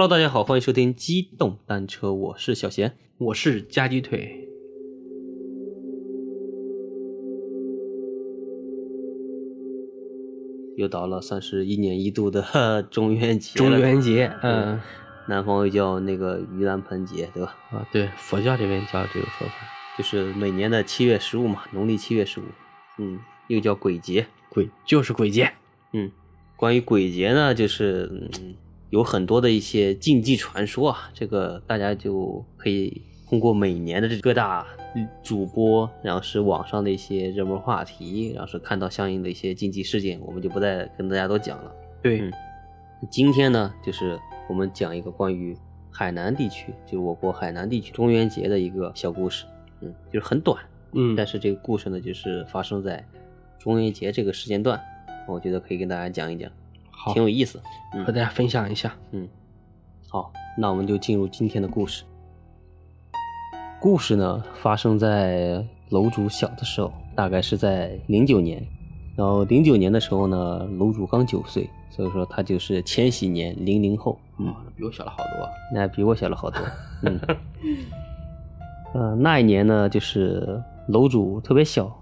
Hello，大家好，欢迎收听机动单车，我是小贤。我是夹鸡腿，又到了算是一年一度的 中元节中，元节，嗯。南方又叫那个盂兰盆节，对吧？啊，对，佛教这边叫这个说法，就是每年的七月十五嘛，农历七月十五，嗯，又叫鬼节，鬼就是鬼节，嗯，关于鬼节呢，就是嗯有很多的一些禁忌传说啊，这个大家就可以通过每年的这各大主播，然后是网上的一些热门话题，然后是看到相应的一些禁忌事件，我们就不再跟大家都讲了。对，嗯今天呢，就是我们讲一个关于海南地区，就是我国海南地区中元节的一个小故事，嗯，就是很短，嗯。但是这个故事呢，就是发生在中元节这个时间段，我觉得可以跟大家讲一讲，好挺有意思。嗯和大家分享一下，嗯，好，那我们就进入今天的故事。故事呢，发生在楼主小的时候，大概是在零九年。然后零九年的时候呢，楼主刚九岁，所以说他就是千禧年零零后，嗯，啊，比我小了好多，那比我小了好多。嗯，呃，那一年呢，就是楼主特别小，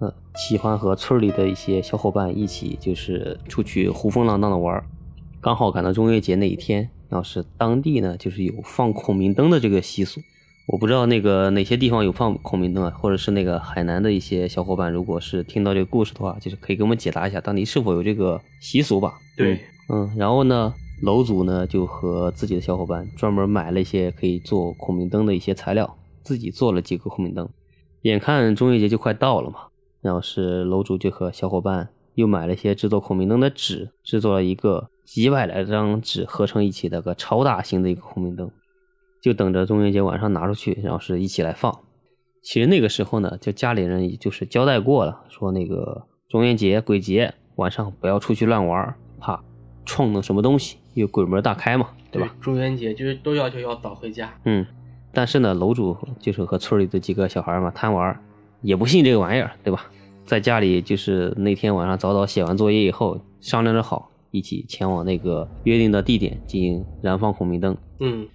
嗯、喜欢和村里的一些小伙伴一起，就是出去胡风浪荡的玩儿。刚好赶到中元节那一天，然后是当地呢，就是有放孔明灯的这个习俗。我不知道那个哪些地方有放孔明灯啊，或者是那个海南的一些小伙伴，如果是听到这个故事的话，就是可以给我们解答一下，当地是否有这个习俗吧？对，嗯，然后呢，楼主呢就和自己的小伙伴专门买了一些可以做孔明灯的一些材料，自己做了几个孔明灯。眼看中元节就快到了嘛，然后是楼主就和小伙伴又买了一些制作孔明灯的纸，制作了一个几百来张纸合成一起的个超大型的一个孔明灯，就等着中元节晚上拿出去，然后是一起来放。其实那个时候呢，就家里人也就是交代过了，说那个中元节鬼节晚上不要出去乱玩儿，怕撞到什么东西，因为鬼门大开嘛，对吧？？中元节就是都要求要早回家，嗯，但是呢，楼主就是和村里的几个小孩嘛贪玩儿，也不信这个玩意儿，对吧？在家里就是那天晚上早早写完作业以后，商量着好，一起前往那个约定的地点进行燃放孔明灯。嗯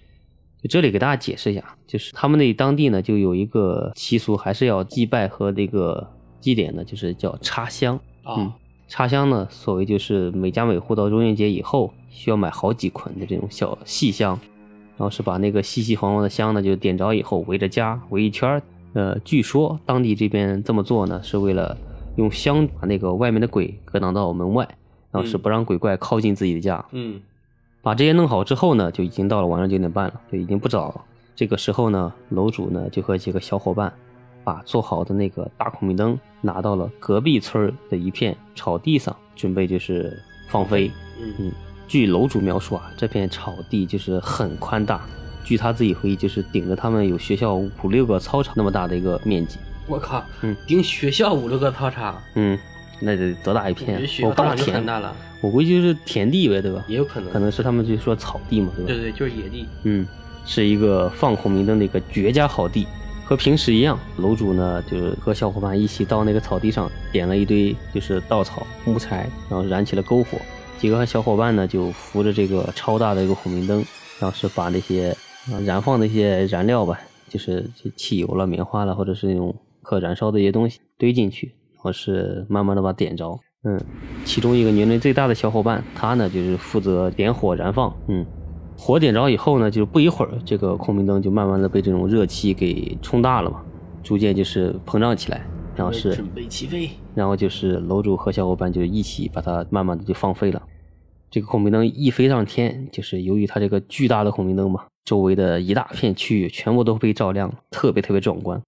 就这里给大家解释一下，就是他们那当地呢就有一个习俗，还是要祭拜和那个祭典呢，就是叫插香。啊，嗯，插香呢，所谓就是每家每户到中元节以后，需要买好几捆的这种小细香，然后是把那个细细黄黄的香呢，就点着以后围着家围一圈儿。呃，据说当地这边这么做呢，是为了用香把那个外面的鬼隔挡到门外，然后是嗯不让鬼怪靠近自己的家。嗯把这些弄好之后呢，就已经到了晚上九点半了，就已经不早了。这个时候呢，楼主呢就和几个小伙伴把做好的那个大孔明灯拿到了隔壁村儿的一片草地上，准备就是放飞。嗯嗯，据楼主描述啊，这片草地就是很宽大，据他自己回忆，就是顶着他们有学校五六个操场那么大的一个面积。我靠，嗯顶学校五六个操场，嗯，那得多大一片啊？学校就很，大了，我估计就是田地呗，对吧？也有可能，可能是他们就说草地嘛，对吧？对对，就是野地，嗯，是一个放孔明灯的一个绝佳好地。和平时一样，楼主呢就是和小伙伴一起到那个草地上点了一堆就是稻草、木材，然后燃起了篝火。几个小伙伴呢就扶着这个超大的一个孔明灯，然后是把那些呃燃放的一些燃料吧，就是汽油了、棉花了，或者是那种可燃烧的一些东西堆进去，然后是慢慢的把它点着。嗯，其中一个年龄最大的小伙伴，他呢就是负责点火燃放。嗯，火点着以后呢，就不一会儿，这个孔明灯就慢慢的被这种热气给冲大了嘛，逐渐就是膨胀起来，然后是准备起飞，然后就是楼主和小伙伴就一起把它慢慢的就放飞了。这个孔明灯一飞上天，就是由于它这个巨大的孔明灯嘛，周围的一大片区域全部都被照亮了，特别特别壮观。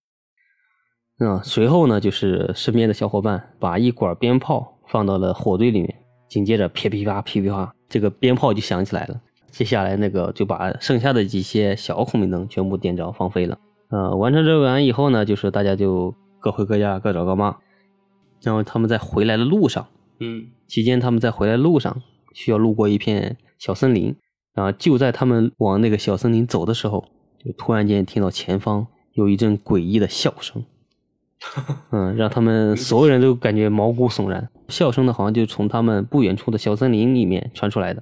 嗯，随后呢，就是身边的小伙伴把一管鞭炮放到了火堆里面，紧接着噼噼啪噼噼啪，这个鞭炮就响起来了。接下来那个就把剩下的几些小孔明灯全部点着放飞了。呃，完成这个完以后呢，就是大家就各回各家，各找各妈。然后他们在回来的路上，嗯期间他们在回来的路上需要路过一片小森林，然后就在他们往那个小森林走的时候，就突然间听到前方有一阵诡异的笑声，嗯，让他们所有人都感觉毛骨悚然。笑声呢，好像就从他们不远处的小森林里面传出来的。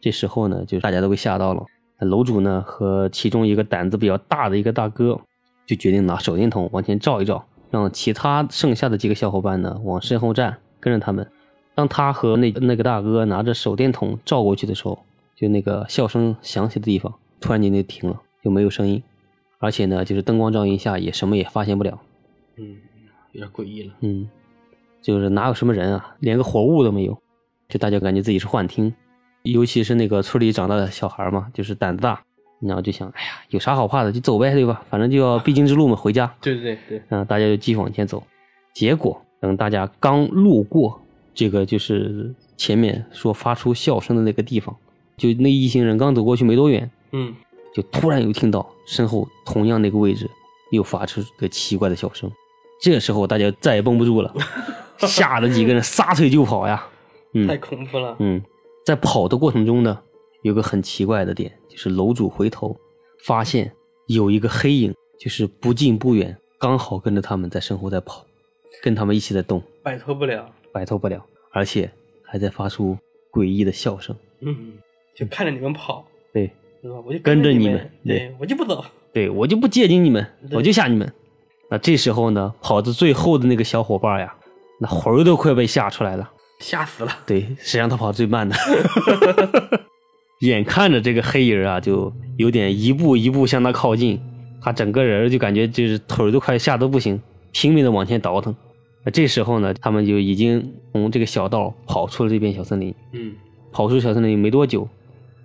这时候呢，就大家都被吓到了。楼主呢和其中一个胆子比较大的一个大哥，就决定拿手电筒往前照一照，让其他剩下的几个小伙伴呢往身后站，跟着他们。当他和那那个大哥拿着手电筒照过去的时候，就那个笑声响起的地方，突然间就停了，就没有声音，而且呢，就是灯光照映下也什么也发现不了。嗯，有点诡异了。嗯，就是哪有什么人啊，连个活物都没有，就大家感觉自己是幻听。尤其是那个村里长大的小孩嘛，就是胆子大，然后就想，哎呀，有啥好怕的，就走呗，对吧？反正就要必经之路嘛，回家。对对对，嗯，大家就继续往前走。结果等大家刚路过这个就是前面说发出笑声的那个地方，就那一行人刚走过去没多远，嗯，就突然又听到身后同样那个位置又发出个奇怪的笑声。这时候大家再也绷不住了，吓得几个人撒腿就跑呀。嗯，太恐怖了。嗯。在跑的过程中呢，有个很奇怪的点，就是楼主回头发现有一个黑影，就是不近不远，刚好跟着他们在身后在跑，跟他们一起在动，摆脱不了，摆脱不了，而且还在发出诡异的笑声。嗯，就看着你们跑，对，对吧？我就跟着你们，对我就不走，对我就不接近你们，我就吓你们。那这时候呢，跑到最后的那个小伙伴呀，那魂儿都快被吓出来了。吓死了！对，谁让他跑最慢的？眼看着这个黑影啊，就有点一步一步向他靠近，他整个人就感觉就是腿都快吓得不行，拼命的往前倒腾。那这时候呢，他们就已经从这个小道跑出了这片小森林。嗯，跑出小森林没多久，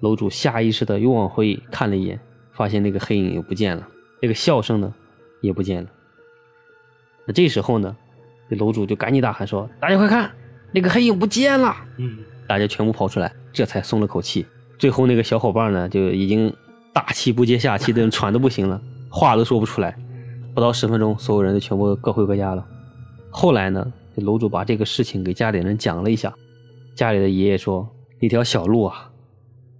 楼主下意识的又往回看了一眼，发现那个黑影又不见了，那个笑声呢也不见了。那这时候呢，这楼主就赶紧大喊说：“大家快看！”那个黑影不见了，嗯，大家全部跑出来，这才松了口气。最后那个小伙伴呢，就已经大气不接下气的喘的不行了，话都说不出来。不到十分钟，所有人都全部各回各家了。后来呢，这楼主把这个事情给家里人讲了一下，家里的爷爷说，那条小路啊，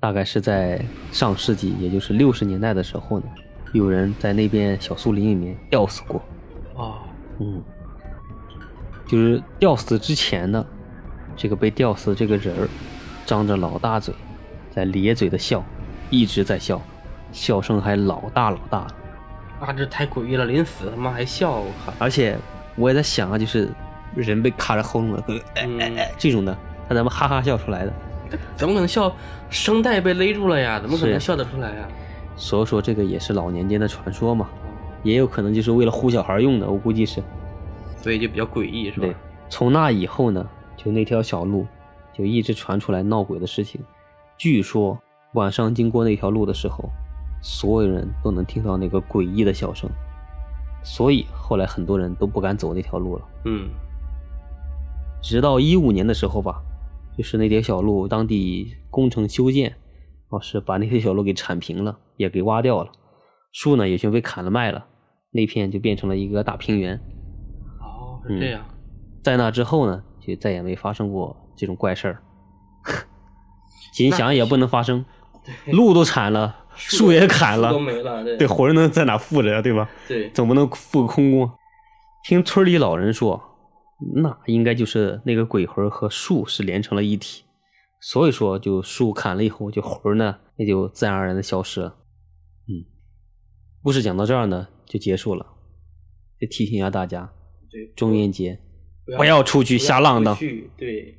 大概是在上世纪，也就是六十年代的时候呢，有人在那边小树林里面吊死过。哦，嗯，就是吊死之前呢。这个被吊死这个人儿，张着老大嘴，在咧嘴的笑，一直在笑，笑声还老大老大。啊，这太诡异了！临死他妈还笑，我靠！而且我也在想啊，就是人被卡着喉咙了，哎哎哎，这种的，他怎么哈哈笑出来的？怎么可能笑？声带被勒住了呀，怎么可能笑得出来呀？所以说这个也是老年间的传说嘛，也有可能就是为了唬小孩用的，我估计是。所以就比较诡异，是吧？对，从那以后呢？就那条小路，就一直传出来闹鬼的事情。据说晚上经过那条路的时候，所有人都能听到那个诡异的笑声。所以后来很多人都不敢走那条路了。嗯。直到一五年的时候吧，就是那条小路当地工程修建，哦，是把那条小路给铲平了，也给挖掉了，树呢也全被砍了卖了，那片就变成了一个大平原。哦，是这样。在那之后呢？就再也没发生过这种怪事儿，心想也不能发生，路都铲了，树也砍了，都没了，对，魂能在哪附着呀？对吧？对，总不能附个空宫。听村里老人说，那应该就是那个鬼魂和树是连成了一体，所以说就树砍了以后，就魂呢也就自然而然的消失了。嗯，故事讲到这儿呢就结束了，就提醒一下大家，对，中元节。不要出去瞎浪荡，去对，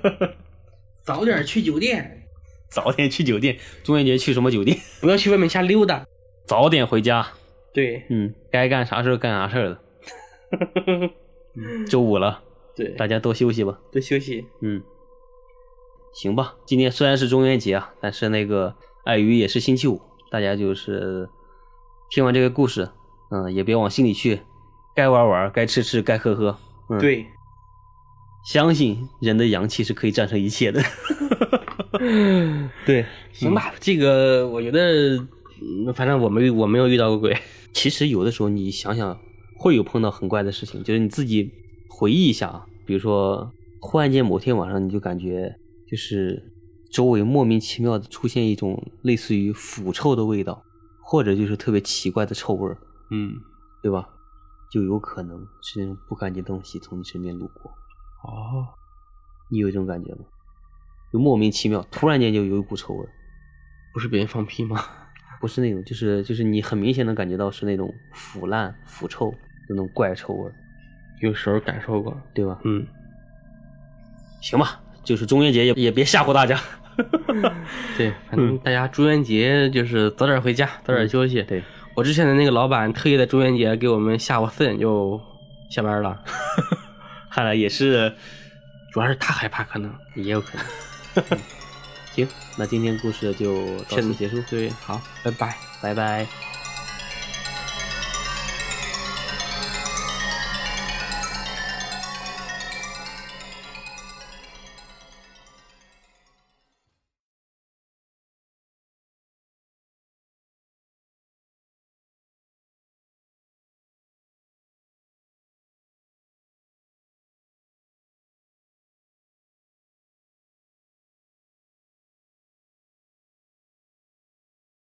早点去酒店，早点去酒店。中元节去什么酒店？不要去外面瞎溜达，早点回家。对，嗯，该干啥事干啥事了。周五了，对，大家多休息吧，多休息。嗯，行吧。今天虽然是中元节啊，但是那个碍于也是星期五，大家就是听完这个故事，嗯，也别往心里去，该玩玩，该吃吃，该喝喝。对，相信人的阳气是可以战胜一切的。对，行吧，这个我觉得，反正我没我没有遇到过鬼。其实有的时候你想想，会有碰到很怪的事情，就是你自己回忆一下啊，比如说忽然间某天晚上你就感觉就是周围莫名其妙的出现一种类似于腐臭的味道，或者就是特别奇怪的臭味儿，嗯，对吧？就有可能是那种不干净东西从你身边路过。哦，你有这种感觉吗？就莫名其妙，突然间就有一股臭味儿，不是别人放屁吗？不是那种，就是就是你很明显能感觉到是那种腐烂、腐臭的那种怪臭味儿，有时候感受过，对吧？嗯，行吧，就是中元节也也别吓唬大家。对，反正大家中元节就是早点回家，早点休息。对，我之前的那个老板特意在中元节给我们下午四点就下班了，看来也是主要是他害怕，可能也有可能。嗯 行，那今天故事就到此结束。对，好，拜拜。拜拜。